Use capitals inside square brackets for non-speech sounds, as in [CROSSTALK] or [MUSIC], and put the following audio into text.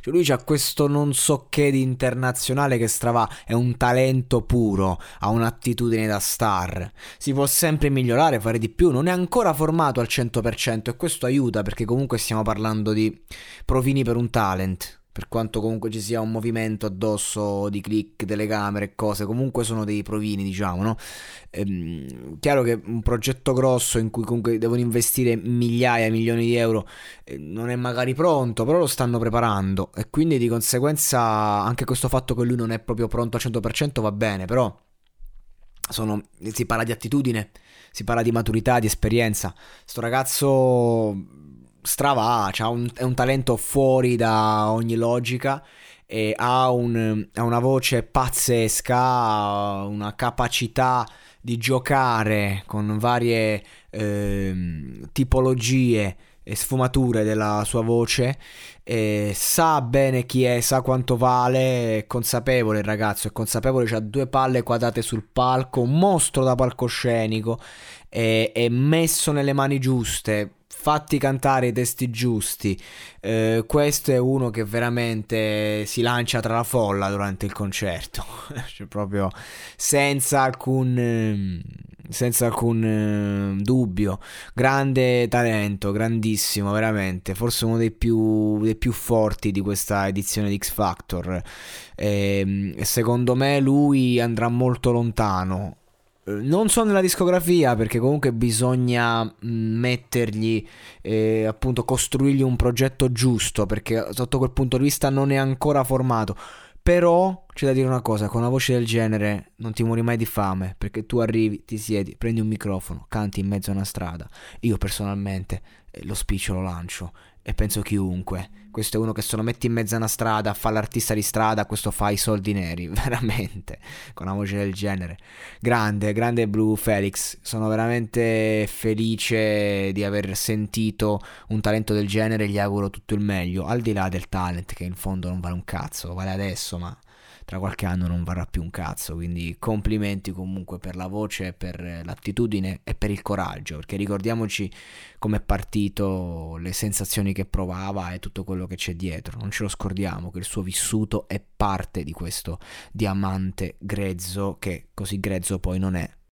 Cioè lui ha questo non so che di internazionale che strava, è un talento puro, ha un'attitudine da star. Si può sempre migliorare, fare di più, non è ancora formato al 100% e questo aiuta perché comunque stiamo parlando di provini per un talent per quanto comunque ci sia un movimento addosso di click, telecamere e cose, comunque sono dei provini, diciamo, no? Ehm, chiaro che un progetto grosso in cui comunque devono investire migliaia, milioni di euro eh, non è magari pronto, però lo stanno preparando e quindi di conseguenza anche questo fatto che lui non è proprio pronto al 100% va bene, però sono, si parla di attitudine, si parla di maturità, di esperienza. Sto ragazzo strava, ha un, è un talento fuori da ogni logica ha, un, ha una voce pazzesca, una capacità di giocare con varie eh, tipologie e sfumature della sua voce, e sa bene chi è, sa quanto vale, è consapevole il ragazzo, è consapevole, ha due palle quadrate sul palco, un mostro da palcoscenico, è, è messo nelle mani giuste, fatti cantare i testi giusti. Eh, questo è uno che veramente si lancia tra la folla durante il concerto, [LAUGHS] cioè proprio senza alcun, ehm, senza alcun eh, dubbio. Grande talento, grandissimo, veramente. Forse uno dei più, dei più forti di questa edizione di X Factor. Ehm, e secondo me lui andrà molto lontano non so nella discografia perché comunque bisogna mm, mettergli, eh, appunto, costruirgli un progetto giusto perché sotto quel punto di vista non è ancora formato. Però c'è da dire una cosa, con una voce del genere non ti muori mai di fame perché tu arrivi, ti siedi, prendi un microfono, canti in mezzo a una strada. Io personalmente eh, lo spiccio lo lancio e penso chiunque. Questo è uno che se lo metti in mezzo a una strada, fa l'artista di strada, questo fa i soldi neri, [LAUGHS] veramente, con una voce del genere. Grande, grande Blue Felix, sono veramente felice di aver sentito un talento del genere, gli auguro tutto il meglio, al di là del talent che in fondo non vale un cazzo, vale adesso, ma tra qualche anno non varrà più un cazzo. Quindi complimenti comunque per la voce, per l'attitudine e per il coraggio, perché ricordiamoci come è partito, le sensazioni che provava e tutto quello che c'è dietro. Non ce lo scordiamo che il suo vissuto è parte di questo diamante grezzo che così grezzo poi non è.